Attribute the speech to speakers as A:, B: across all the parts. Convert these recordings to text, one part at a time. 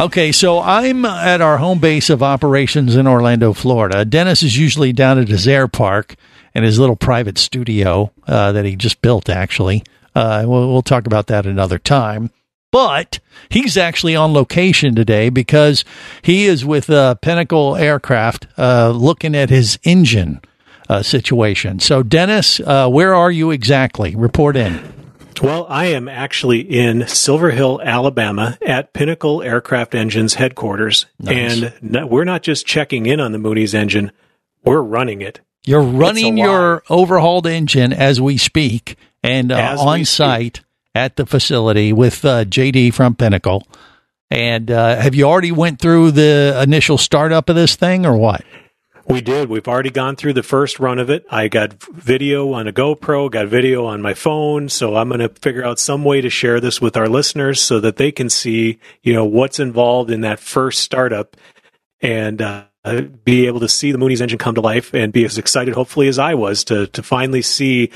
A: Okay, so I'm at our home base of operations in Orlando, Florida. Dennis is usually down at his air park and his little private studio uh, that he just built, actually. Uh, we'll, we'll talk about that another time. But he's actually on location today because he is with uh, Pinnacle Aircraft uh, looking at his engine uh, situation. So, Dennis, uh, where are you exactly? Report in.
B: Well, I am actually in Silver Hill, Alabama at Pinnacle Aircraft Engines headquarters.
A: Nice.
B: And no, we're not just checking in on the Mooney's engine, we're running it.
A: You're running your overhauled engine as we speak and uh, on
B: speak.
A: site at the facility with uh, JD from Pinnacle. And uh, have you already went through the initial startup of this thing or what?
B: We did. We've already gone through the first run of it. I got video on a GoPro, got video on my phone. So I'm going to figure out some way to share this with our listeners so that they can see, you know, what's involved in that first startup and, uh, be able to see the Mooney's engine come to life and be as excited, hopefully, as I was to to finally see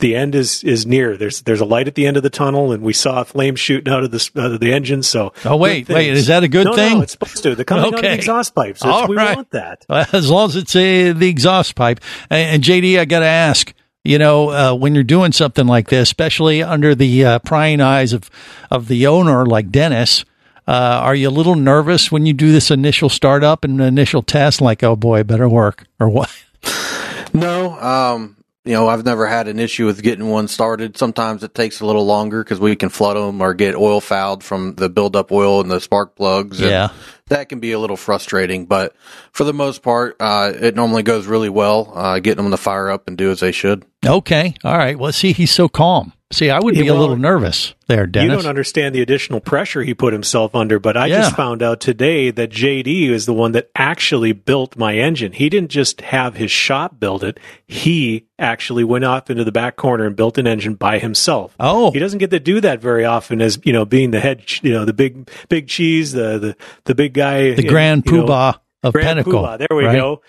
B: the end is is near. There's there's a light at the end of the tunnel, and we saw a flame shooting out of the out of the engine. So,
A: Oh, wait, wait, is that a good
B: No,
A: thing?
B: No, it's supposed to. They're coming out of the exhaust pipes. It's-
A: All
B: we
A: right.
B: want that.
A: As long as it's uh, the exhaust pipe. And, and JD, I got to ask, you know, uh, when you're doing something like this, especially under the uh, prying eyes of, of the owner like Dennis, uh, are you a little nervous when you do this initial startup and initial test? Like, oh boy, better work or what?
C: No, um, you know, I've never had an issue with getting one started. Sometimes it takes a little longer because we can flood them or get oil fouled from the buildup oil and the spark plugs.
A: Yeah.
C: that can be a little frustrating, but for the most part, uh, it normally goes really well. Uh, getting them to fire up and do as they should.
A: Okay. All right. Well, see, he's so calm. See, I would be
B: Yeah,
A: a little nervous there, Dennis.
B: You don't understand the additional pressure he put himself under, but I
A: Yeah.
B: just found out today that JD is the one that actually built my engine. He didn't just have his shop build it. He actually went off into the back corner and built an engine by himself.
A: Oh.
B: He doesn't get to do that very often as, you know, being the head, you know, the big, big cheese, the, the, the big guy.
A: the grand
B: know,
A: poobah of
B: Grand
A: Pinnacle.
B: Poobah, There we
A: right?
B: go.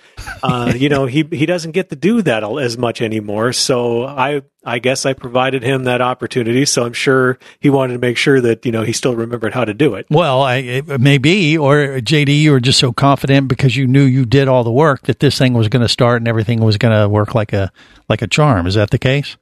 B: Uh, you know, he he doesn't get to do that as much anymore. So I I guess I provided him that opportunity. So I'm sure he wanted to make sure that you know he still remembered how to do it.
A: Well, I, it may be, or JD, you were just so confident because you knew you did all the work that this thing was going to start and everything was going to work like a like a charm. Is that the case?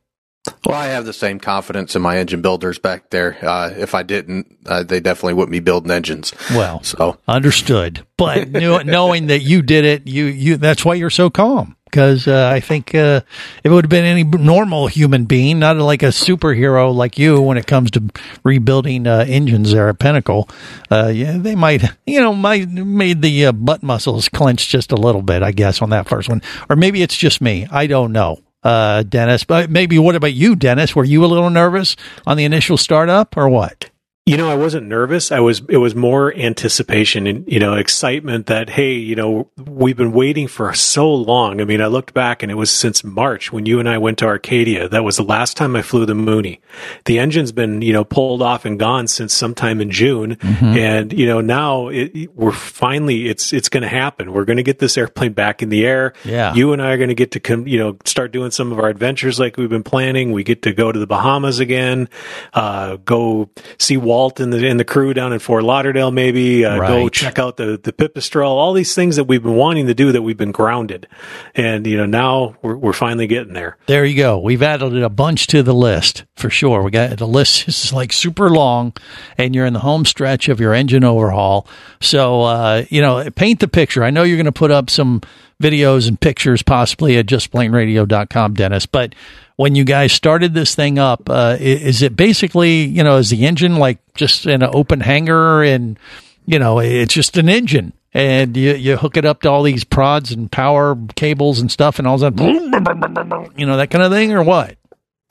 C: Well, I have the same confidence in my engine builders back there. Uh, if I didn't, uh, they definitely wouldn't be building engines.
A: Well,
C: So
A: understood. But knew, knowing that you did it, you you that's why you're so calm. Because uh, I think uh, if it would have been any normal human being, not like a superhero like you, when it comes to rebuilding uh, engines there at Pinnacle, uh, yeah, they might, you know, might made the uh, butt muscles clench just a little bit, I guess, on that first one, or maybe it's just me. I don't know, uh, Dennis. But maybe what about you, Dennis? Were you a little nervous on the initial startup, or what?
B: You know, I wasn't nervous. I was. It was more anticipation and you know excitement that hey, you know, we've been waiting for so long. I mean, I looked back and it was since March when you and I went to Arcadia. That was the last time I flew the Mooney. The engine's been you know pulled off and gone since sometime in June, and you know now it, we're finally it's it's going to happen. We're going to get this airplane back in the air.
A: Yeah.
B: you and I are going to get to come, you know start doing some of our adventures like we've been planning. We get to go to the Bahamas again, uh, go see Walt and the and the crew down in Fort Lauderdale, maybe uh, go check out the the Pipistrel. All these things that we've been wanting to do that we've been grounded, and you know now we're we're finally getting there.
A: There you go. We've added a bunch to the list for sure. We got the list is like super long, and you're in the home stretch of your engine overhaul. So uh, you know, paint the picture. I know you're going to put up some videos and pictures possibly at justplaneradio.com, Dennis. But when you guys started this thing up, uh, is it basically you know is the engine like just in an open hangar and you know it's just an engine and you you hook it up to all these prods and power cables and stuff and all that, you know, that kind of thing, or what?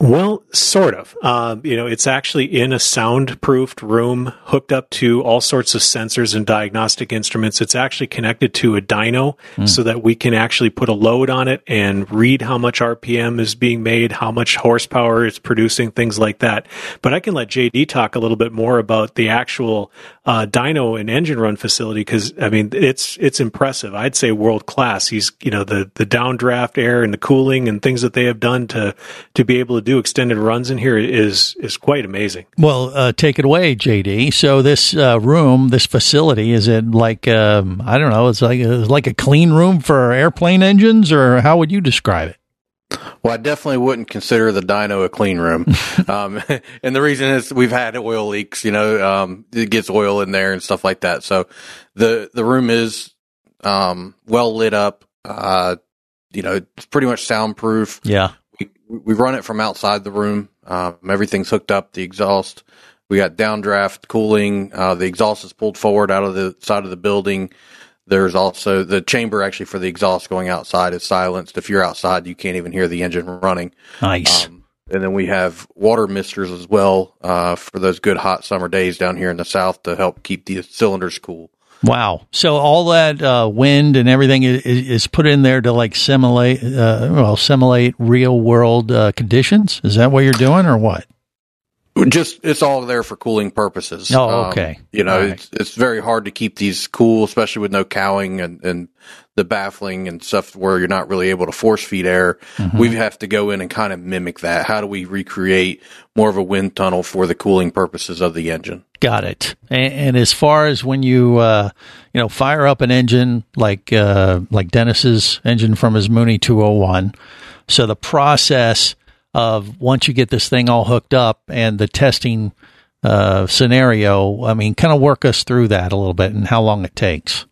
B: Well, sort of. Um, you know, it's actually in a soundproofed room hooked up to all sorts of sensors and diagnostic instruments. It's actually connected to a dyno so that we can actually put a load on it and read how much RPM is being made, how much horsepower it's producing, things like that. But I can let JD talk a little bit more about the actual uh, dyno and engine run facility because I mean it's it's impressive. I'd say world class. He's you know the the downdraft air and the cooling and things that they have done to to be able to do extended runs in here is is quite amazing.
A: Well, uh, take it away, JD. So this uh, room, this facility, is it like um, I don't know? It's like it's like a clean room for airplane engines, or how would you describe it?
C: Well, I definitely wouldn't consider the dyno a clean room. um, and the reason is we've had oil leaks, you know, um, it gets oil in there and stuff like that. So the, the room is, um, well lit up. Uh, you know, it's pretty much soundproof.
A: Yeah.
C: We, run it from outside the room. Um, everything's hooked up, the exhaust. We got downdraft cooling. Uh, the exhaust is pulled forward out of the side of the building. There's also the chamber actually for the exhaust going outside is silenced. If you're outside, you can't even hear the engine running.
A: Nice.
C: Um, and then we have water misters as well uh, for those good hot summer days down here in the south to help keep the cylinders cool.
A: Wow. So all that uh, wind and everything is, is put in there to like simulate, uh, well, simulate real world uh, conditions. Is that what you're doing, or what?
C: Just it's all there for cooling purposes. Um,
A: Oh, okay.
C: you know,
A: right.
C: it's it's very hard to keep these cool, especially with no cowling and and the baffling and stuff where you're not really able to force feed air.
A: Mm-hmm.
C: We have to go in and kind of mimic that. How do we recreate more of a wind tunnel for the cooling purposes of the engine?
A: Got it. And, and as far as when you, uh, you know, fire up an engine like uh, like Dennis's engine from his Mooney 201, so the process of once you get this thing all hooked up and the testing uh, scenario, I mean, kind of work us through that a little bit and how long it takes.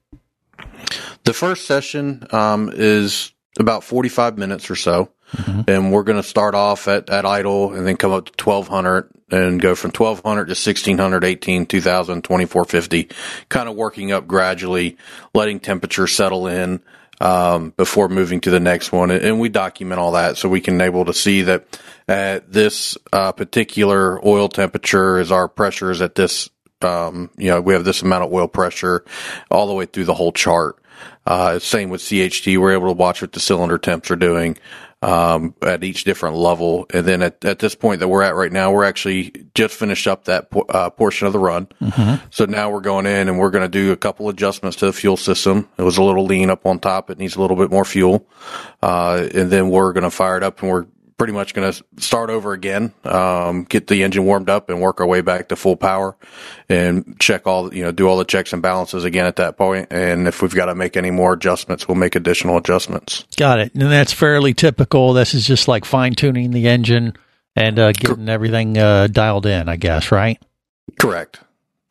C: The first session um, is about 45 minutes or so. And we're going to start off at, at idle and then come up to 1200 and go from 1200 to 1600, 18, 2000, 2450, kind of working up gradually, letting temperature settle in um, before moving to the next one. And, we document all that so we can able to see that at this uh, particular oil temperature is our pressure is at this um, you know, we have this amount of oil pressure all the way through the whole chart. Uh, same with CHT. We're able to watch what the cylinder temps are doing, um, at each different level. And then at, at this point that we're at right now, we're actually just finished up that po- uh, portion of the run. So now we're going in and we're going to do a couple adjustments to the fuel system. It was a little lean up on top. It needs a little bit more fuel. Uh, and then we're going to fire it up and we're pretty much going to start over again, um, get the engine warmed up and work our way back to full power and check all, you know, do all the checks and balances again at that point. And if we've got to make any more adjustments, we'll make additional adjustments.
A: Got it. And that's fairly typical. This is just like fine tuning the engine and uh, getting everything uh, dialed in, I guess, right?
C: Correct.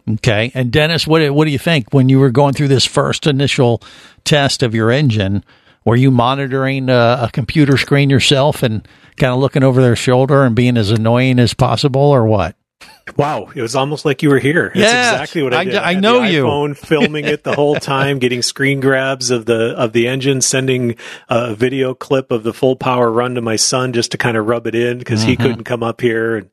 A: Okay. And Dennis, what what do you think when you were going through this first initial test of your engine? Were you monitoring uh, a computer screen yourself and kind of looking over their shoulder and being as annoying as possible, or what?
B: Wow, it was almost like you were here. That's
A: Yes,
B: exactly what
A: I-
B: I did.
A: I know
B: the
A: you.
B: iPhone filming it the whole time, getting screen grabs of the of the engine, sending a video clip of the full power run to my son just to kind of rub it in because he couldn't come up here. And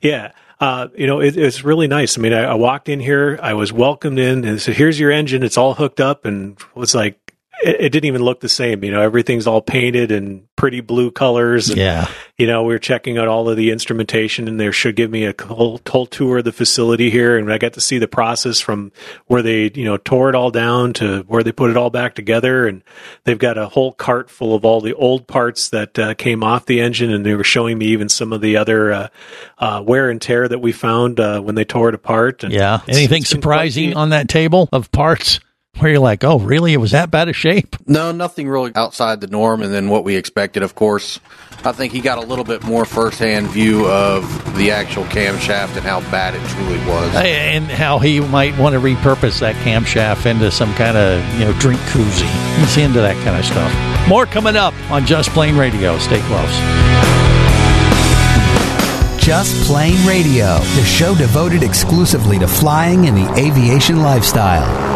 B: yeah, uh, you know, it, it's really nice. I mean, I, I walked in here, I was welcomed in, and said, "Here's your engine. It's all hooked up," and was like. It, it didn't even look the same, you know. Everything's all painted in pretty blue colors. And,
A: Yeah.
B: you know, we were checking out all of the instrumentation and they should give me a whole, whole tour of the facility here. And I got to see the process from where they, you know, tore it all down to where they put it all back together. And they've got a whole cart full of all the old parts that uh, came off the engine. And they were showing me even some of the other uh, uh, wear and tear that we found uh, when they tore it apart. And
A: Yeah. Anything surprising on that table of parts where you're like, oh, really? It was that bad a shape?
C: No, nothing really outside the norm and then what we expected, of course. I think he got a little bit more firsthand view of the actual camshaft and how bad it truly was.
A: And how he might want to repurpose that camshaft into some kind of, you know, drink koozie. He's into that kind of stuff. More coming up on Just Plane Radio. Stay close.
D: Just Plane Radio, the show devoted exclusively to flying and the aviation lifestyle.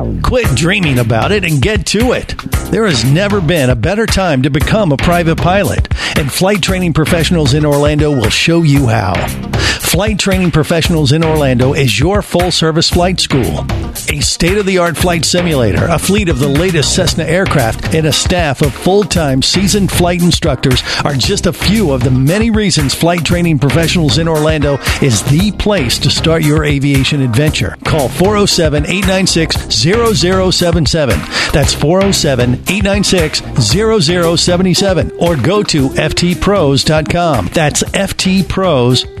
E: Quit dreaming about it and get to it. There has never been a better time to become a private pilot, and flight training professionals in Orlando will show you how. Flight Training Professionals in Orlando is your full service flight school. A state of the art flight simulator, a fleet of the latest Cessna aircraft, and a staff of full time seasoned flight instructors are just a few of the many reasons Flight Training Professionals in Orlando is the place to start your aviation adventure. Call 407 896 0077. That's 407 896 0077. Or go to ftpros.com. That's ftpros.com.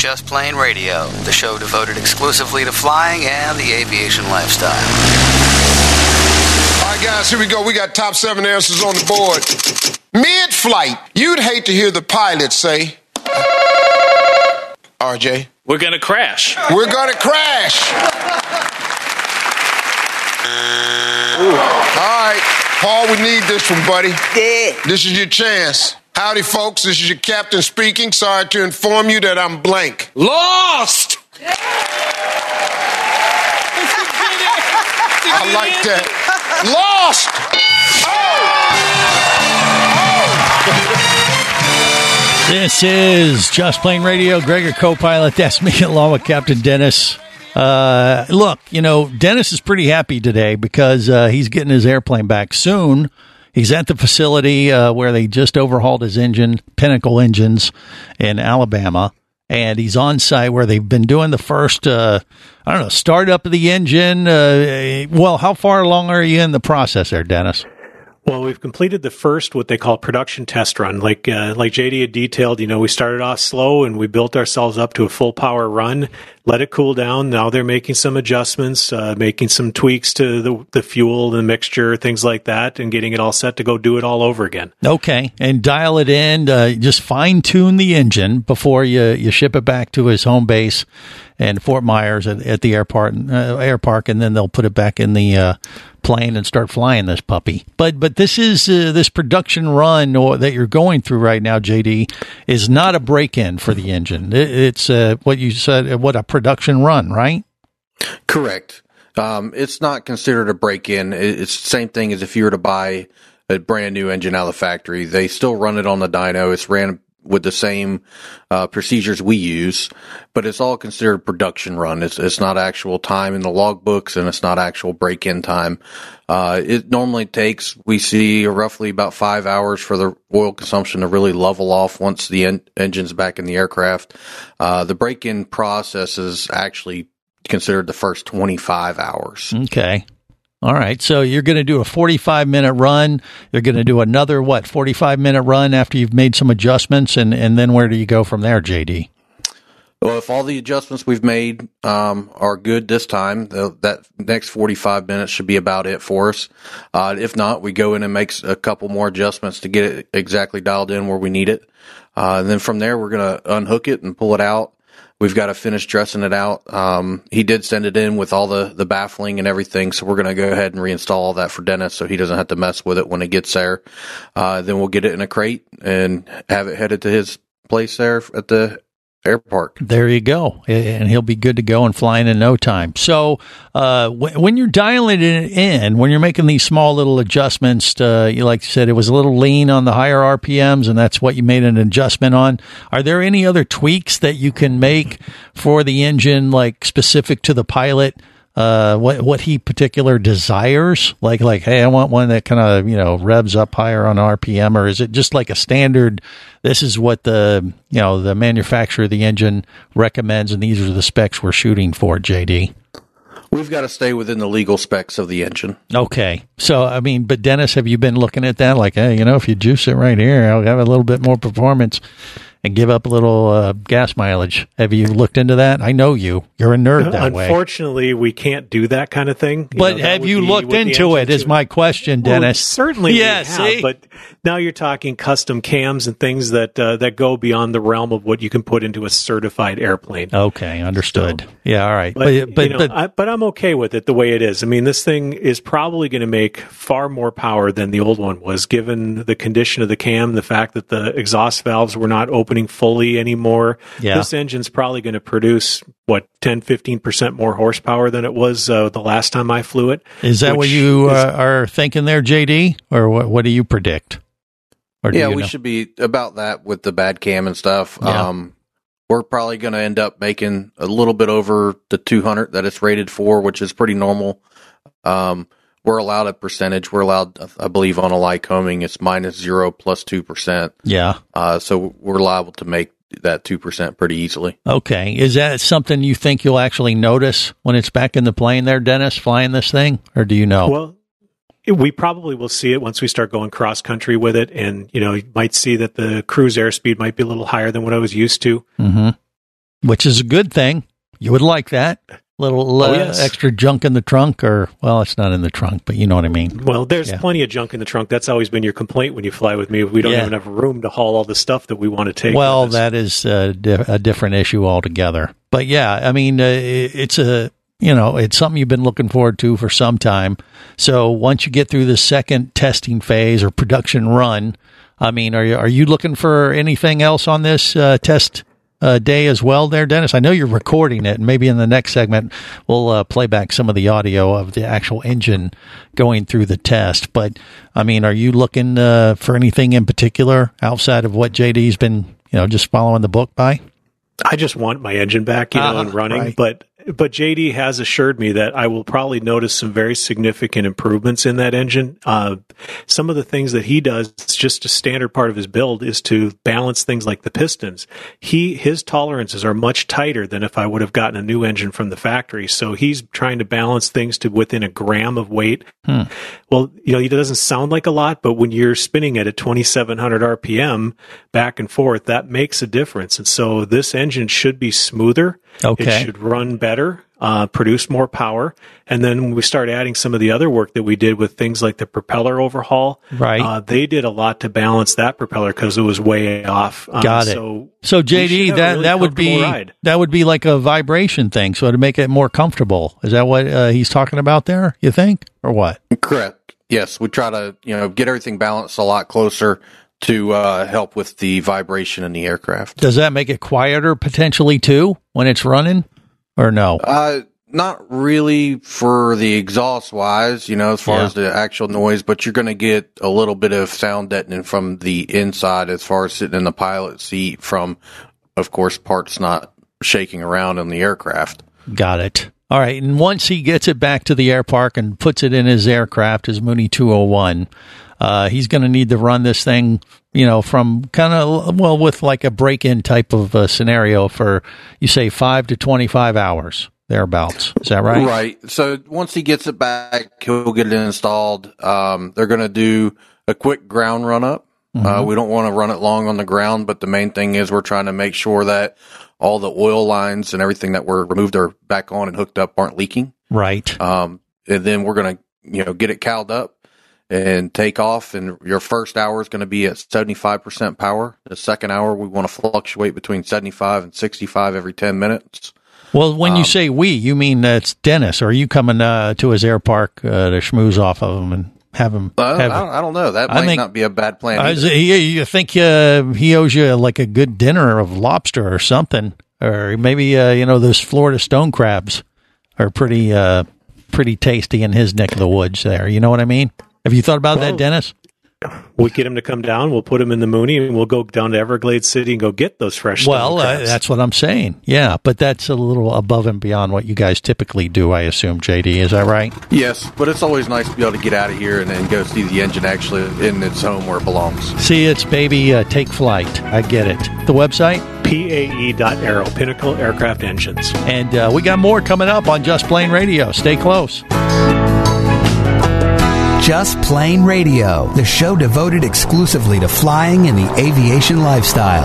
F: Just Plane Radio, the show devoted exclusively to flying and the aviation lifestyle.
G: All right, guys, here we go. We got top seven answers on the board. Mid flight, you'd hate to hear the pilot say, RJ,
H: We're going to crash.
G: we're gonna crash. All right, Paul, we need this one, buddy. Yeah. This is your chance. Howdy, folks. This is your captain speaking. Sorry to inform you that I'm blank.
H: Lost!
G: I like that. Lost.
A: This is Just Plane Radio. Gregor co-pilot. That's me along with Captain Dennis. Uh, look, you know, Dennis is pretty happy today because uh, he's getting his airplane back soon. He's at the facility uh, where they just overhauled his engine, Pinnacle Engines in Alabama. And he's on site where they've been doing the first, uh, I don't know, startup of the engine. Uh, well, how far along are you in the process there, Dennis?
I: Well, we've completed the first what they call production test run. Like uh, like JD had detailed, you know, we started off slow and we built ourselves up to a full power run. Let it cool down. Now they're making some adjustments, uh, making some tweaks to the the fuel, the mixture, things like that, and getting it all set to go do it all over again.
A: Okay, and dial it in. Uh, just fine tune the engine before you you ship it back to his home base and Fort Myers at, at the airport uh, air park, and then they'll put it back in the uh, plane and start flying this puppy. But but this is uh, this production run or, that you're going through right now, JD, is not a break in for the engine. It, it's uh, what you said, what a production run, right?
C: Correct. Um, it's not considered a break in. It's the same thing as if you were to buy a brand new engine out of the factory. They still run it on the dyno. It's ran with the same uh, procedures we use, but it's all considered production run. It's it's not actual time in the logbooks, and it's not actual break in time. Uh, it normally takes we see roughly about five hours for the oil consumption to really level off once the en- engine's back in the aircraft. Uh, the break in process is actually considered the first 25 hours.
A: Okay. All right. So you're going to do a 45 minute run. You're going to do another, what, 45 minute run after you've made some adjustments. And, and then where do you go from there, JD?
C: Well, if all the adjustments we've made um, are good this time, the, that next 45 minutes should be about it for us. Uh, if not, we go in and make a couple more adjustments to get it exactly dialed in where we need it. Uh, and then from there, we're going to unhook it and pull it out. We've got to finish dressing it out. Um, he did send it in with all the, the baffling and everything. So we're going to go ahead and reinstall all that for Dennis so he doesn't have to mess with it when it gets there. Uh, then we'll get it in a crate and have it headed to his place there at the air park.
A: There you go, and he'll be good to go and flying in no time. So, uh, w- when you're dialing it in, when you're making these small little adjustments, uh, you like you said, it was a little lean on the higher RPMs, and that's what you made an adjustment on. Are there any other tweaks that you can make for the engine, like specific to the pilot? Uh, what what he particular desires, like like, hey, I want one that kind of you know revs up higher on RPM, or is it just like a standard? This is what the you know the manufacturer of the engine recommends, and these are the specs we're shooting for. JD.
C: We've got to stay within the legal specs of the engine.
A: Okay, so I mean, but Dennis, have you been looking at that? Like, hey, you know, if you juice it right here, I'll have a little bit more performance and give up a little uh, gas mileage. Have you looked into that? I know you. You're a nerd that way.
B: Unfortunately, we can't do that kind of thing. You
A: But
B: know,
A: have you looked into it? Is my question,
B: Well,
A: Dennis?
B: certainly,
A: Yeah,
B: we have,
A: see?
B: but now you're talking custom cams and things that uh, that go beyond the realm of what you can put into a certified airplane.
A: Okay, understood. yeah, all right.
B: But
A: But but,
B: you know,
A: but
B: I, but I'm okay with it the way it is. I mean, this thing is probably going to make far more power than the old one was, given the condition of the cam, the fact that the exhaust valves were not opening fully anymore.
A: Yeah.
B: This engine's probably going to produce what 10, 15 percent more horsepower than it was uh, the last time I flew it.
A: is that what you
B: is-
A: uh, are thinking there, JD, or what? What do you predict? Or do
C: yeah,
A: you
C: we
A: know?
C: should be about that with the bad cam and stuff.
A: Yeah.
C: Um, we're probably going to end up making a little bit over the 200 that it's rated for, which is pretty normal. Um, we're allowed a percentage. We're allowed, I believe, on a Lycoming, it's minus zero 2%.
A: Yeah.
C: Uh, so we're liable to make that 2% pretty easily.
A: Okay. Is that something you think you'll actually notice when it's back in the plane there, Dennis, flying this thing? Or do you know?
B: Well, we probably will see it once we start going cross country with it, and you know, you might see that the cruise airspeed might be a little higher than what I was used to.
A: hmm Which is a good thing. You would like that. Little uh,
B: Oh, yes.
A: extra junk in the trunk, or, well, it's not in the trunk, but you know what I mean.
B: Well, there's
A: Yeah.
B: plenty of junk in the trunk. That's always been your complaint when you fly with me. We don't
A: Yeah.
B: even have room to haul all the stuff that we want to take.
A: Well, that is a, di- a different issue altogether. But yeah, I mean, uh, it's a you know it's something you've been looking forward to for some time. So once you get through the second testing phase or production run, I mean, are you are you looking for anything else on this uh, test? Uh, day as well, there, Dennis. I know you're recording it, and maybe in the next segment we'll uh, play back some of the audio of the actual engine going through the test. But I mean, are you looking uh, for anything in particular outside of what JD's been, you know, just following the book by?
B: I just want my engine back, you know,
A: Ah,
B: and running.
A: right.
B: But but JD has assured me that I will probably notice some very significant improvements in that engine. Uh, some of the things that he does, it's just a standard part of his build, is to balance things like the pistons. He his tolerances are much tighter than if I would have gotten a new engine from the factory. So he's trying to balance things to within a gram of weight. Well, you know, it doesn't sound like a lot, but when you're spinning it at 2700 RPM back and forth, that makes a difference. And so this engine should be smoother.
A: Okay.
B: It should run better, uh, produce more power. And then when we start adding some of the other work that we did with things like the propeller overhaul,
A: Right.
B: uh, they did a lot to balance that propeller because it was way off. Um,
A: Got it.
B: So,
A: So JD, that
B: really
A: that would be
B: ride.
A: that would be like a vibration thing, so to make it more comfortable. Is that what uh, he's talking about there? You think, or what?
C: Correct. Yes, we try to you know get everything balanced a lot closer to uh, help with the vibration in the aircraft.
A: Does that make it quieter potentially too when it's running, or no?
C: Uh, not really for the exhaust wise, you know, as far
A: Yeah.
C: as the actual noise, but you're going to get a little bit of sound deadening from the inside as far as sitting in the pilot seat from, of course, parts not shaking around in the aircraft.
A: Got it. All right, and once he gets it back to the air park and puts it in his aircraft, his Mooney 201, uh, he's going to need to run this thing, you know, from kind of well with like a break-in type of uh, scenario for you say five to twenty-five hours thereabouts. Is that right?
C: Right. So once he gets it back, he'll get it installed. Um, they're going to do a quick ground run up. Uh, we don't want to run it long on the ground, but the main thing is we're trying to make sure that all the oil lines and everything that were removed are back on and hooked up aren't leaking.
A: Right.
C: Um, and then we're going to, you know, get it cowed up and take off. And your first hour is going to be at 75% power. The second hour, we want to fluctuate between 75 and 65 every 10 minutes.
A: Well, when
C: Um,
A: you say we, you mean that's Dennis. Or are you coming uh, to his air park uh, to schmooze off of him and have him?
C: Uh,
A: have,
C: I, don't, I don't know. That
A: I
C: might
A: think-
C: not be a bad plan.
A: I
C: either.
A: was- you, think uh, he owes you like a good dinner of lobster or something, or maybe uh, you know those Florida stone crabs are pretty uh, pretty tasty in his neck of the woods. There, you know what I mean? Have you thought about that, Dennis?
I: We'll get him to come down. We'll put him in the Mooney, and we'll go down to Everglades City and go get those fresh.
A: Well, uh, that's what I'm saying. Yeah, but that's a little above and beyond what you guys typically do. I assume, JD, is that right?
C: yes, but it's always nice to be able to get out of here and then go see the engine actually in its home where it belongs.
A: See, it's baby uh, take flight. I get it. The website,
I: PAE.aero, Pinnacle Aircraft Engines.
A: and uh, we got more coming up on Just Plane Radio. Stay close.
D: Just Plane Radio, the show devoted exclusively to flying and the aviation lifestyle.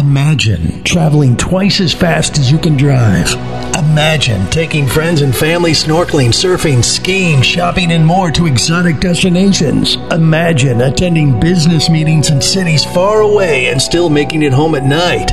E: Imagine traveling twice as fast as you can drive. Imagine taking friends and family snorkeling, surfing, skiing, shopping, and more to exotic destinations. Imagine attending business meetings in cities far away and still making it home at night.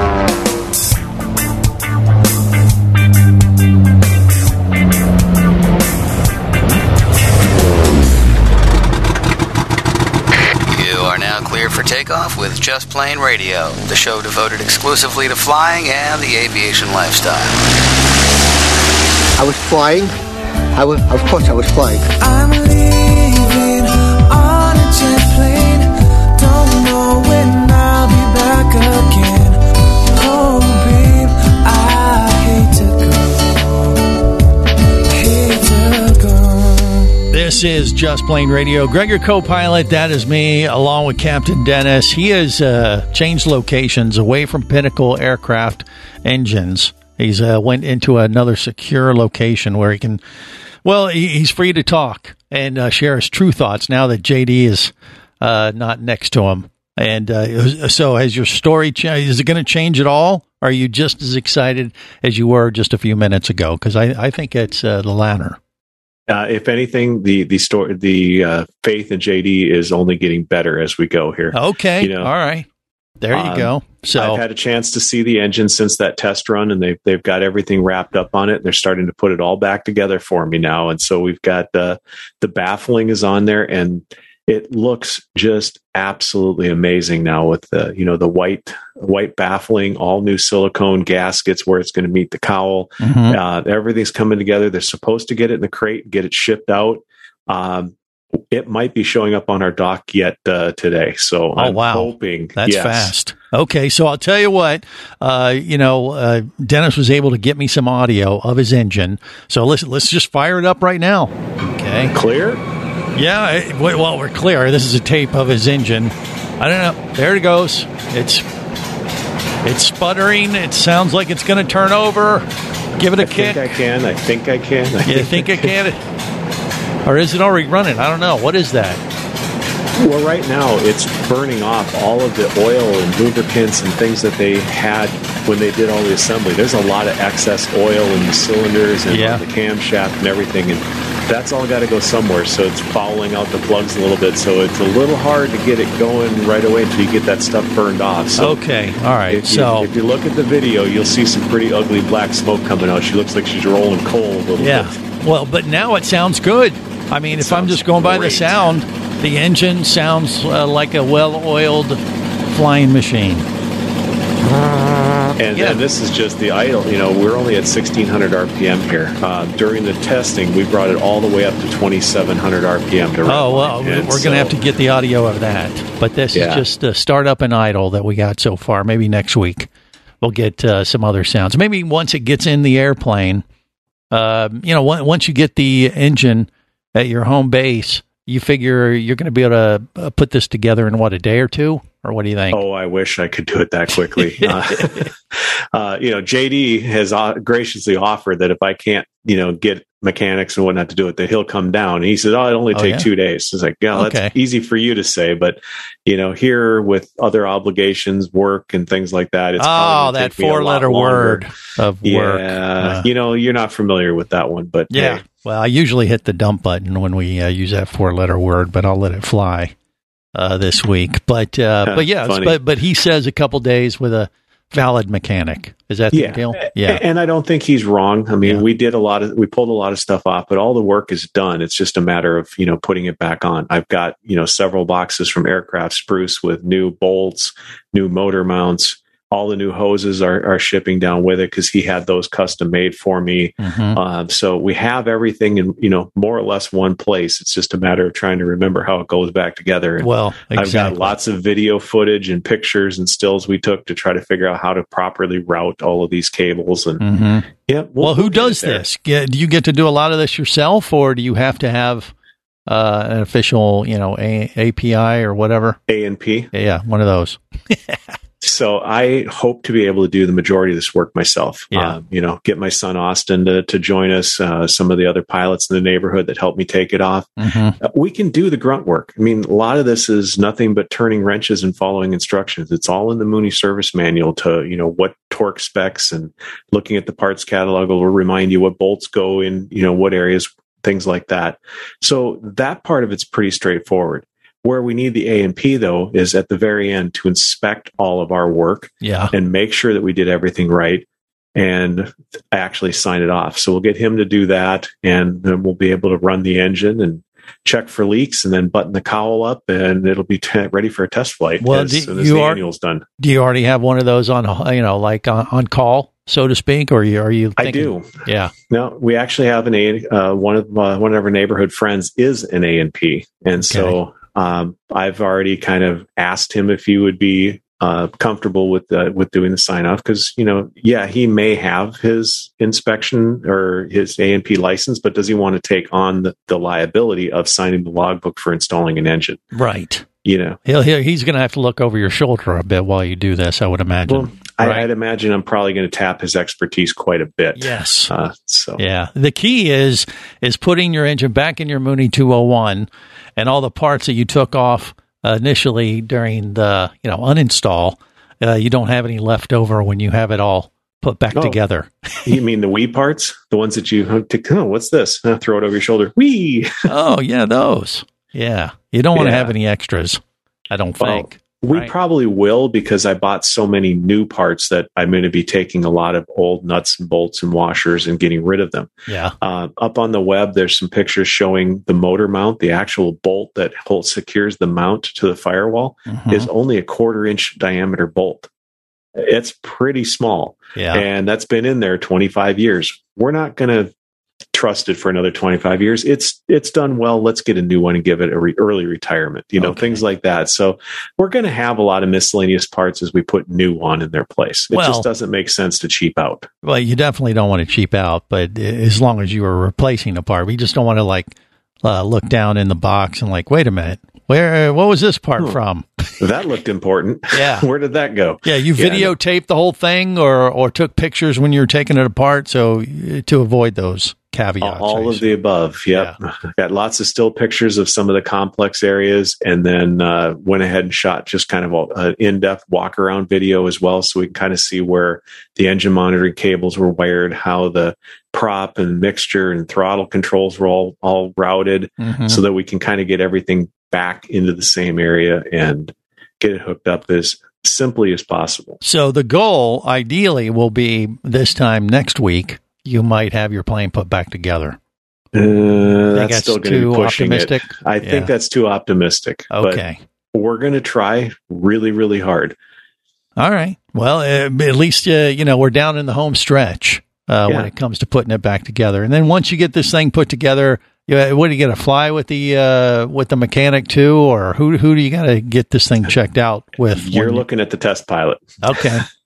F: Just Plane Radio, the show devoted exclusively to flying and the aviation lifestyle.
J: I was flying. I was, of course, I was flying.
K: I'm leaving on a jet plane. Don't know when I'll be back again.
A: This is Just Plane Radio. Greg, your co-pilot, that is me, along with Captain Dennis. He has uh, changed locations away from Pinnacle Aircraft Engines. He's uh, went into another secure location where he can, well, he, he's free to talk and uh, share his true thoughts now that JD is uh, not next to him. And uh, so, has your story changed? Is it going to change at all? Are you just as excited as you were just a few minutes ago? Because I, I think it's uh, the latter.
B: Uh, if anything, the the story, the uh, faith in JD is only getting better as we go here.
A: Okay,
B: You know,
A: all right. There you
B: Um,
A: go. So
B: I've had a chance to see the engine since that test run, and they've they've got everything wrapped up on it. They're starting to put it all back together for me now, and so we've got the the baffling is on there, and it looks just absolutely amazing now with the you know the white white baffling, all new silicone gaskets where it's going to meet the cowl.
A: Mhm.
B: Uh, everything's coming together. They're supposed to get it in the crate, get it shipped out. Um, it might be showing up on our dock yet uh, today. So
A: Oh,
B: I'm
A: wow.
B: hoping
A: That's
B: yes.
A: fast. Okay, so I'll tell you what. Uh, you know, uh, Dennis was able to get me some audio of his engine. So let's let's just fire it up right now. Okay,
B: clear.
A: Yeah. It, well, we're clear. This is a tape of his engine. I don't know. There it goes. It's it's sputtering. It sounds like it's going to turn over. Give it a
B: I
A: kick.
B: think I can. I think I can. I
A: you think I can? Or is it already running? I don't know. What is that?
B: Well, right now it's burning off all of the oil and lubricants and things that they had when they did all the assembly. There's a lot of excess oil in the cylinders and
A: Yeah.
B: the camshaft and everything, and that's all got to go somewhere. So it's fouling out the plugs a little bit. So it's a little hard to get it going right away until you get that stuff burned off. So
A: Okay. All right.
B: If you,
A: So
B: if you look at the video, you'll see some pretty ugly black smoke coming out. She looks like she's rolling coal a little
A: Yeah.
B: bit.
A: Well, but now it sounds good. I mean, if I'm just going by the sound, the engine sounds uh, like a well-oiled flying machine.
B: And,
A: Yeah.
B: and this is just the idle. You know, we're only at 1600 RPM here. Uh, during the testing, we brought it all the way up to 2700 RPM. To
A: Oh well, we're going
B: so-
A: to have to get the audio of that. But this
B: Yeah.
A: is just a startup and idle that we got so far. Maybe next week we'll get uh, some other sounds. Maybe once it gets in the airplane, uh, you know, once you get the engine at your home base, you figure you're going to be able to uh, put this together in what a day or two, or what do you think?
B: Oh, I wish I could do it that quickly. uh, uh, you know, JD has uh, graciously offered that if I can't, you know, get mechanics and whatnot to do it, that he'll come down. And he said, "Oh, it only
A: Oh,
B: take
A: yeah?
B: two days." It's like, yeah,
A: Okay.
B: that's easy for you to say, but you know, here with other obligations, work and things like that, it's
A: oh, that
B: take me a lot
A: four-letter
B: longer.
A: word of work.
B: Yeah,
A: Uh,
B: you know, you're not familiar with that one, but
A: Yeah.
B: hey,
A: Well, I usually hit the dump button when we uh, use that four letter word, but I'll let it fly uh, this week. But uh, but yeah, but but he says a couple days with a valid mechanic. Is that
B: yeah.
A: the deal? Yeah.
B: And I don't think he's wrong. I mean, we did a lot of, we pulled a lot of stuff off, but all the work is done. It's just a matter of, you know, putting it back on. I've got, you know, several boxes from Aircraft Spruce with new bolts, new motor mounts. All the new hoses are, are shipping down with it because he had those custom made for me.
A: Mhm.
B: Um, so we have everything in, you know, more or less one place. It's just a matter of trying to remember how it goes back together. And
A: Well,
B: I've got lots of video footage and pictures and stills we took to try to figure out how to properly route all of these cables. And
A: Mhm.
B: yeah,
A: Well, who
B: we'll
A: does this? Get, do you get to do a lot of this yourself, or do you have to have uh, an official, you know, a- API or whatever?
B: A and P.
A: Yeah, one of those.
B: So I hope to be able to do the majority of this work myself.
A: Yeah.
B: Um, you know, get my son Austin to, to join us. Uh, some of the other pilots in the neighborhood that help me take it off.
A: Mhm.
B: Uh, we can do the grunt work. I mean, a lot of this is nothing but turning wrenches and following instructions. It's all in the Mooney service manual to, you know, what torque specs and looking at the parts catalog will remind you what bolts go in, you know, what areas, things like that. So that part of it's pretty straightforward. Where we need the A and P though is at the very end to inspect all of our work
A: Yeah.
B: and make sure that we did everything right and actually sign it off. So we'll get him to do that and then we'll be able to run the engine and check for leaks and then button the cowl up and it'll be t- ready for a test flight
A: Well,
B: as
A: do
B: soon as
A: you
B: the
A: are-
B: annual's done.
A: Do you already have one of those on, you know, like on, on call, so to speak, or are you? You
B: I do.
A: Yeah.
B: No, we actually have an A. Uh, one of uh, one of our neighborhood friends is an A and P, and so um, I've already kind of asked him if he would be uh, comfortable with the, with doing the sign off because you know, yeah, he may have his inspection or his A and P license, but does he want to take on the, the liability of signing the logbook for installing an engine?
A: Right.
B: You know,
A: He'll, he'll he's going to have to look over your shoulder a bit while you do this. I would imagine.
B: well, I, I'd imagine I'm probably going to tap his expertise quite a bit.
A: Yes.
B: Uh, so
A: Yeah. The key is is putting your engine back in your Mooney 201 and all the parts that you took off uh, initially during the, you know, uninstall, uh, you don't have any left over when you have it all put back
B: Oh.
A: together.
B: you mean the wee parts, the ones that you oh, what's this? Uh, throw it over your shoulder. Wee.
A: oh, yeah, those. Yeah. You don't want to
B: Yeah.
A: have any extras, I don't
B: Well,
A: think.
B: We
A: Right.
B: probably will because I bought so many new parts that I'm going to be taking a lot of old nuts and bolts and washers and getting rid of them.
A: Yeah.
B: Uh, up on the web, there's some pictures showing the motor mount, the actual bolt that holds, secures the mount to the firewall,
A: Mhm.
B: is only a quarter inch diameter bolt. It's pretty small.
A: Yeah.
B: And that's been in there 25 years. We're not going to trust it for another 25 years. It's it's done well. Let's get a new one and give it a re- early retirement. You know,
A: Okay.
B: things like that. So we're going to have a lot of miscellaneous parts as we put new on in their place. It
A: Well-
B: just doesn't make sense to cheap out.
A: Well, you definitely don't want to cheap out, but as long as you are replacing a part, we just don't want to like uh, look down in the box and like, wait a minute, where what was this part
B: Hmm.
A: from?
B: That looked important.
A: Yeah.
B: Where did that go?
A: Yeah, you
B: Yeah,
A: videotaped the whole thing, or or took pictures when you were taking it apart, so uh, to avoid those caveats.
B: All of the above. Yep. Got lots of still pictures of some of the complex areas and then uh, went ahead and shot just kind of an in depth walk around video as well. So we can kind of see where the engine monitoring cables were wired, how the prop and mixture and throttle controls were all, all routed
A: Mhm.
B: so that we can kind of get everything back into the same area and get it hooked up as simply as possible.
A: So the goal, ideally, will be this time next week. You might have your plane put back together.
B: Uh, that's,
A: that's
B: still going to
A: too
B: be pushing
A: optimistic?
B: it. I
A: Yeah.
B: think that's too optimistic.
A: Okay.
B: we're going to try really, really hard.
A: All right. Well, uh, at least uh, you know we're down in the home stretch uh,
B: Yeah.
A: when it comes to putting it back together. And then once you get this thing put together, you, what do you get to fly with the uh, with the mechanic too, or who who do you got to get this thing checked out with?
B: You're
A: when you-
B: looking at the test pilot.
A: okay.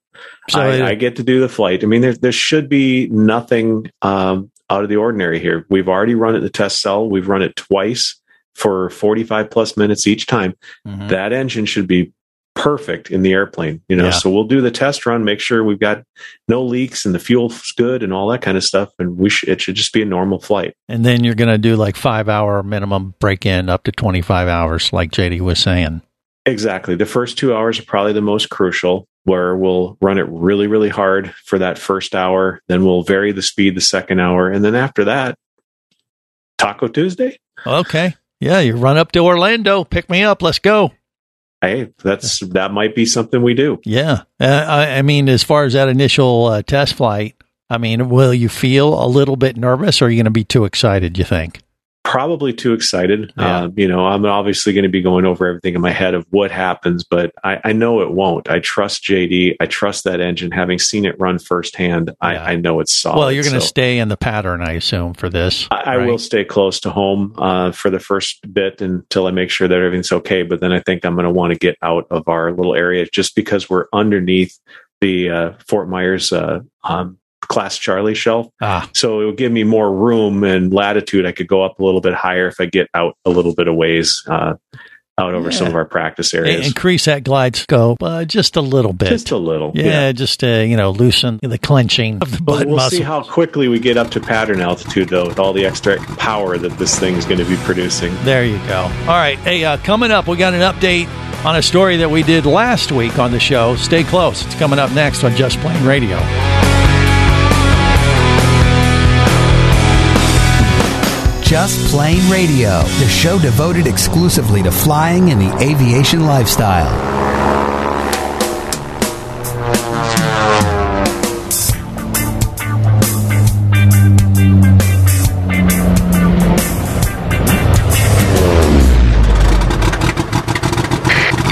A: So
B: I, I get to do the flight. I mean, there there should be nothing um, out of the ordinary here. We've already run it in the test cell. We've run it twice for 45 plus minutes each time.
A: Mhm.
B: That engine should be perfect in the airplane. You know,
A: Yeah.
B: so we'll do the test run, make sure we've got no leaks and the fuel's good and all that kind of stuff. And we sh- it should just be a normal flight.
A: and then you're going to do like five hour minimum break in up to twenty five hours, like JD was saying.
B: Exactly. The first two hours are probably the most crucial, where we'll run it really, really hard for that first hour. Then we'll vary the speed the second hour. And then after that, Taco Tuesday.
A: Okay. Yeah, you run up to Orlando, pick me up, let's go.
B: Hey, that's that might be something we do.
A: Yeah. Uh, I, I mean, as far as that initial uh, test flight, I mean, will you feel a little bit nervous or are you going to be too excited, you think?
B: Probably too excited.
A: Yeah.
B: Um, you know, I'm obviously going to be going over everything in my head of what happens, but I, I know it won't. I trust JD. I trust that engine. Having seen it run firsthand, I, I know it's solid.
A: well, you're going to
B: So-
A: stay in the pattern, I assume, for this.
B: I, I
A: right?
B: will stay close to home uh, for the first bit until I make sure that everything's okay. But then I think I'm going to want to get out of our little area just because we're underneath the uh, Fort Myers uh, um, Class Charlie shelf.
A: Ah.
B: So it will give me more room and latitude. I could go up a little bit higher if I get out a little bit of ways uh, out over some of our practice areas.
A: Increase that glide scope uh, just a little bit.
B: Just a little.
A: Yeah, just to, you know, loosen the clenching of the
B: But
A: butt
B: we'll
A: muscle.
B: see how quickly we get up to pattern altitude, though, with all the extra power that this thing is going to be producing.
A: There you go. All right. Hey, uh, coming up, we got an update on a story that we did last week on the show. Stay close. It's coming up next on Just Plane Radio.
D: Just Plane Radio, the show devoted exclusively to flying and the aviation lifestyle.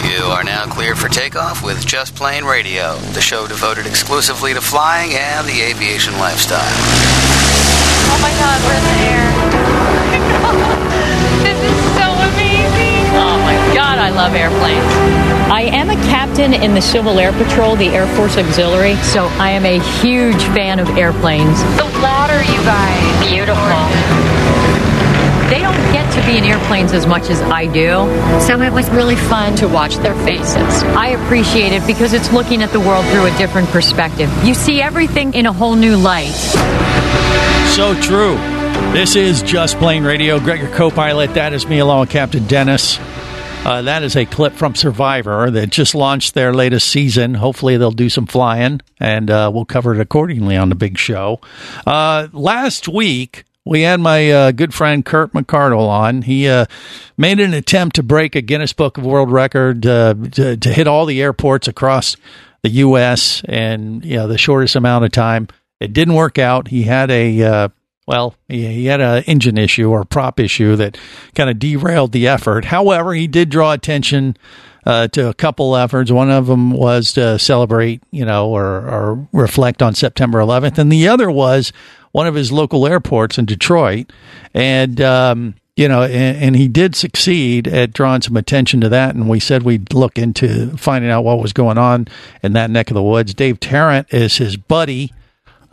F: You are now cleared for takeoff with Just Plane Radio, the show devoted exclusively to flying and the aviation lifestyle.
L: Oh my god, we're in the air. this is so amazing. Oh my god, I love airplanes. I am a captain in the Civil Air Patrol, the Air Force Auxiliary, so I am a huge fan of airplanes. The water, you guys. Beautiful. They don't get to be in airplanes as much as I do, so it was really fun to watch their faces. I appreciate it because it's looking at the world through a different perspective. You see everything in a whole new light.
A: So true. This is Just Plane Radio. Greg, your co pilot. That is me, along with Captain Dennis. Uh, that is a clip from Survivor that just launched their latest season. Hopefully, they'll do some flying, and uh, we'll cover it accordingly on the big show. Uh, last week, we had my uh, good friend Kurt McCardle on. He uh, made an attempt to break a Guinness Book of World Record uh, to, to hit all the airports across the U.S. in you know the shortest amount of time. It didn't work out. He had a uh, well, he, he had an engine issue or prop issue that kind of derailed the effort. However, he did draw attention uh, to a couple efforts. One of them was to celebrate, you know, or, or reflect on September 11th, and the other was one of his local airports in Detroit, and. Um, you know, and, and he did succeed at drawing some attention to that. And we said we'd look into finding out what was going on in that neck of the woods. Dave Tarrant is his buddy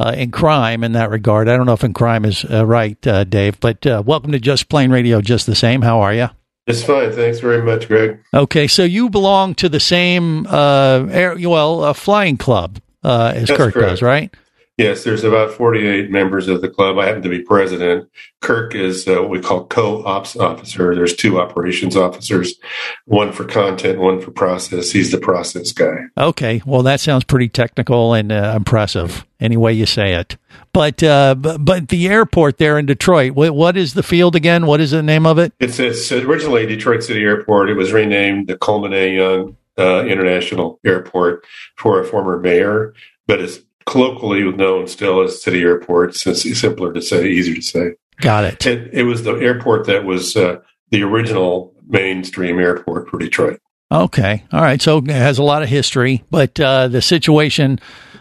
A: uh, in crime in that regard. I don't know if in crime is uh, right, uh, Dave, but uh, welcome to Just Plane Radio, just the same. How are you?
M: It's fine. Thanks very much, Greg.
A: Okay, so you belong to the same uh, air, well, flying club uh, as
M: That's
A: Kirk
M: correct.
A: does, right?
M: Yes, there's about 48 members of the club. I happen to be president. Kirk is uh, what we call co-ops officer. There's two operations officers, one for content, one for process. He's the process guy.
A: Okay, well, that sounds pretty technical and uh, impressive, any way you say it. But uh, but the airport there in Detroit, what, what is the field again? What is the name of it?
M: It's, it's originally Detroit City Airport. It was renamed the Coleman A. Young uh, International Airport for a former mayor, but it's colloquially known still as City Airport since it's simpler to say, easier to say.
A: Got it.
M: It, it was the airport that was uh, the original mainstream airport for Detroit.
A: Okay. All right. So it has a lot of history, but uh, the situation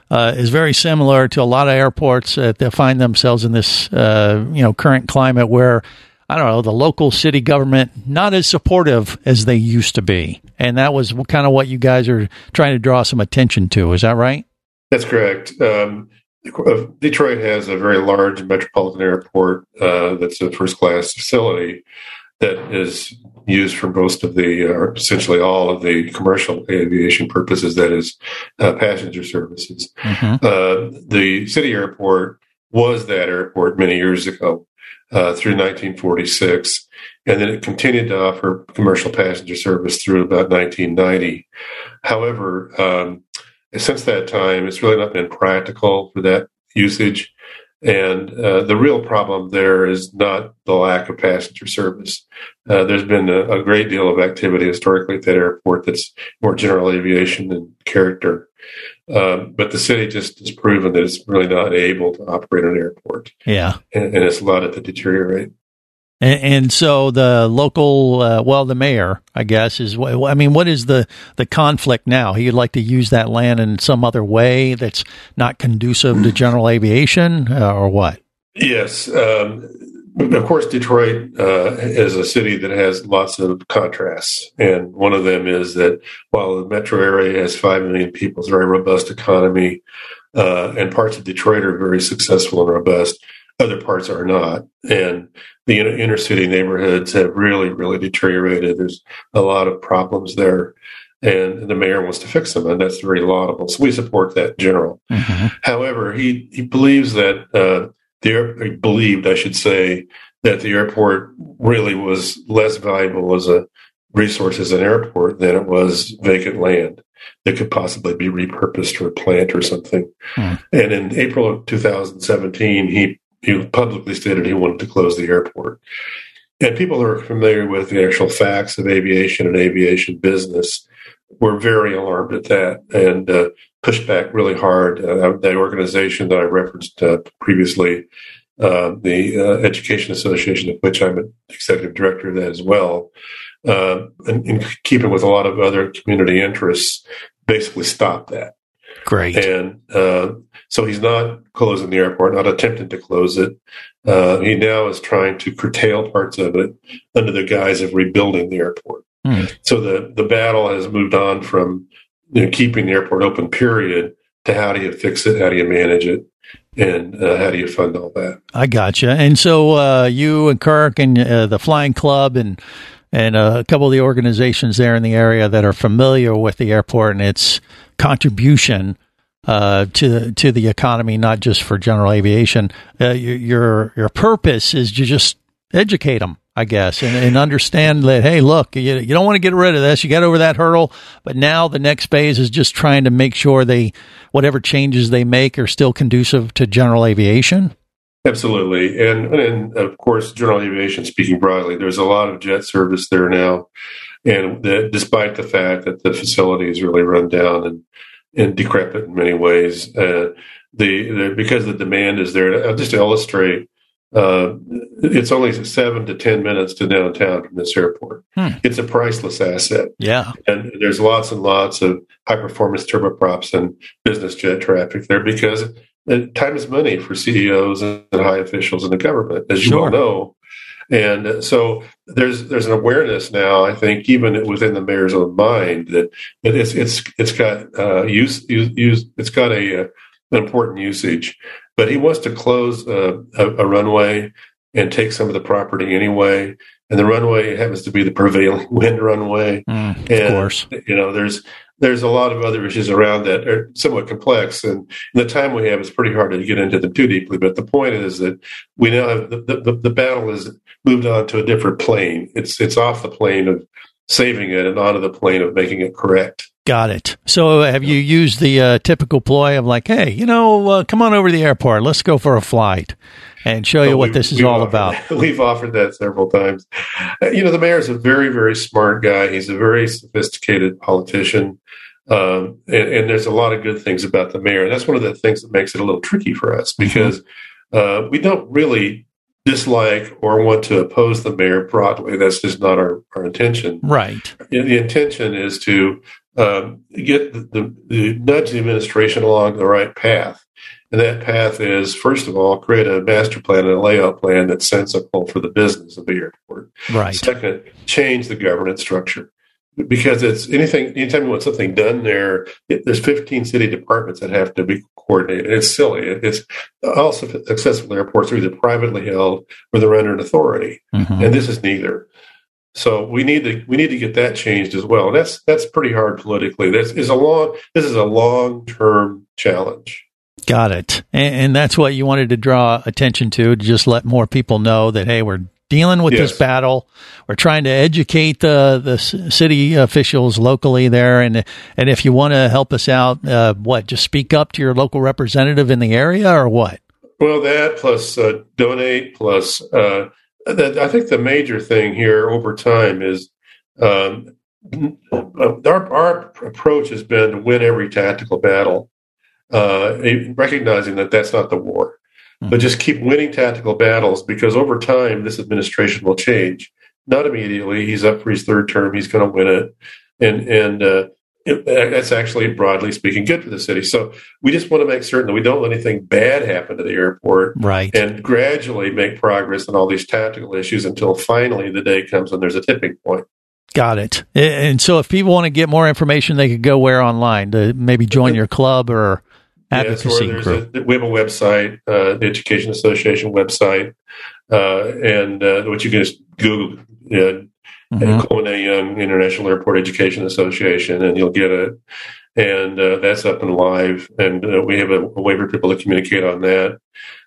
A: uh, is very similar to a lot of airports that find themselves in this, uh, you know, current climate where I don't know the local city government not as supportive as they used to be, and that was kind of what you guys are trying to draw some attention to. Is that right?
M: That's correct. Um, Detroit has a very large metropolitan airport uh, that's a first class facility that is used for most of the, or essentially all of the commercial aviation purposes, that is, uh, passenger services.
A: Mm-hmm.
M: Uh, the city airport was that airport many years ago uh, through 1946. And then it continued to offer commercial passenger service through about 1990. However, um, since that time, it's really not been practical for that usage. And uh, the real problem there is not the lack of passenger service. Uh, there's been a, a, great deal of activity historically at that airport that's more general aviation in character. Um, but the city just has proven that it's really not able to operate an airport.
A: Yeah.
M: And, and it's allowed it to deteriorate.
A: And, and so the local, uh, well, the mayor, I guess, is. I mean, what is the the conflict now? He'd like to use that land in some other way that's not conducive to general aviation, uh, or what?
M: Yes, um, of course. Detroit uh, is a city that has lots of contrasts, and one of them is that while the metro area has five million people, it's a very robust economy, uh, and parts of Detroit are very successful and robust other parts are not. And the inner city neighborhoods have really, really deteriorated. There's a lot of problems there. And the mayor wants to fix them, and that's very laudable. So we support that in general.
A: Mm-hmm.
M: However, he, he believes that uh, the he believed, I should say, that the airport really was less valuable as a resource as an airport than it was vacant land that could possibly be repurposed for a plant or something.
A: Hmm.
M: And in April of 2017, he he publicly stated he wanted to close the airport. And people who are familiar with the actual facts of aviation and aviation business were very alarmed at that and uh, pushed back really hard. Uh, the organization that I referenced uh, previously, uh, the uh, Education Association, of which I'm an executive director of that as well, uh, in, in keeping with a lot of other community interests, basically stopped that.
A: Great.
M: And uh, so he's not closing the airport, not attempting to close it. Uh, he now is trying to curtail parts of it under the guise of rebuilding the airport.
A: Hmm.
M: So the, the battle has moved on from you know, keeping the airport open, period, to how do you fix it? How do you manage it? And uh, how do you fund all that?
A: I gotcha. And so uh, you and Kirk and uh, the Flying Club and and uh, a couple of the organizations there in the area that are familiar with the airport and its contribution uh, to to the economy, not just for general aviation. Uh, your your purpose is to just educate them, I guess, and, and understand that hey, look, you, you don't want to get rid of this. You got over that hurdle, but now the next phase is just trying to make sure they whatever changes they make are still conducive to general aviation.
M: Absolutely, and and of course, general aviation. Speaking broadly, there's a lot of jet service there now, and despite the fact that the facility is really run down and and decrepit in many ways, uh, the, the, because the demand is there. I'll just illustrate. Uh, it's only seven to ten minutes to downtown from this airport.
A: Hmm.
M: It's a priceless asset.
A: Yeah,
M: and there's lots and lots of high performance turboprops and business jet traffic there because time is money for CEOs and high officials in the government, as you
A: Sure.
M: well know. And so there's there's an awareness now, I think, even within the mayor's own mind that, it's it's it's got uh, use, use use it's got a uh, an important usage, but he wants to close uh, a, a runway and take some of the property anyway. And the runway happens to be the prevailing wind runway.
A: Mm,
M: and,
A: of course.
M: you know, there's there's a lot of other issues around that are somewhat complex, and the time we have, it's pretty hard to get into them too deeply. But the point is that we now have the, the, the battle has moved on to a different plane. It's it's off the plane of saving it and onto the plane of making it correct.
A: Got it. So have you used the uh, typical ploy of like, hey, you know, uh, come on over to the airport, let's go for a flight, and show you what this is all
M: offered
A: about?
M: We've offered that several times. Uh, You know, the mayor is a very, very smart guy. He's a very sophisticated politician. Um, and, and there's a lot of good things about the mayor. And that's one of the things that makes it a little tricky for us because uh, we don't really dislike or want to oppose the mayor broadly. That's just not our, our intention.
A: Right.
M: The intention is to um, get the, the, the nudge the administration along the right path. And that path is, first of all, create a master plan and a layout plan that's sensible for the business of the airport.
A: Right.
M: Second, change the governance structure because it's anything. Anytime you want something done there, it, there's 15 city departments that have to be coordinated. It's silly. It, it's all successful airports are either privately held or they're under an authority,
A: Mhm.
M: and this is neither. So we need to we need to get that changed as well. And that's that's pretty hard politically. This is a long this is a long term challenge.
A: Got it. And, and that's what you wanted to draw attention to, to just let more people know that, hey, we're dealing with
M: Yes.
A: this battle. We're trying to educate the, the city officials locally there. And, and if you want to help us out, uh, what, just speak up to your local representative in the area or what?
M: Well, that plus uh, donate plus uh, that, I think the major thing here over time is um, our our approach has been to win every tactical battle, uh, recognizing that that's not the war, but just keep winning tactical battles because over time this administration will change. Not immediately. He's up for his third term. He's going to win it, and and uh, it, that's actually broadly speaking good for the city. So we just want to make certain that we don't let anything bad happen to the airport,
A: Right.
M: and gradually make progress on all these tactical issues until finally the day comes when there's a tipping point.
A: Got it. And so if people want to get more information, they could go where online to maybe join your club or advocacy
M: there's
A: group.
M: a, we have a website, uh, the Education Association website, uh, and uh, what you can just Google uh,
A: Mhm.
M: Coleman A. Young International Airport Education Association, and you'll get it. And uh, that's up and live, and uh, we have a, a way for people to communicate on that.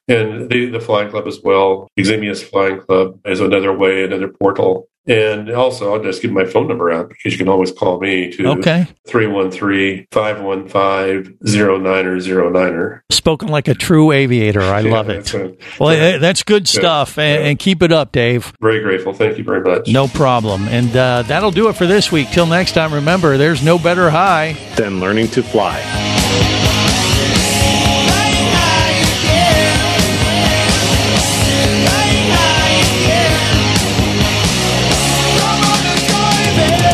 M: And the, the Flying Club as well, Eximius Flying Club is another way, another portal. And also, I'll just give my phone number out because you can always call me to
A: Okay.
M: 313 515 09er.
A: Spoken like a true aviator. I
M: Yeah,
A: love
M: that's
A: it.
M: a-
A: Well,
M: yeah.
A: eh, that's good
M: Yeah.
A: stuff. And, and keep it up, Dave.
M: Very grateful. Thank you very much.
A: No problem. And uh, that'll do it for this week. Till next time, remember, there's no better high
B: than learning to fly.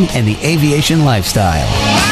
D: and the aviation lifestyle.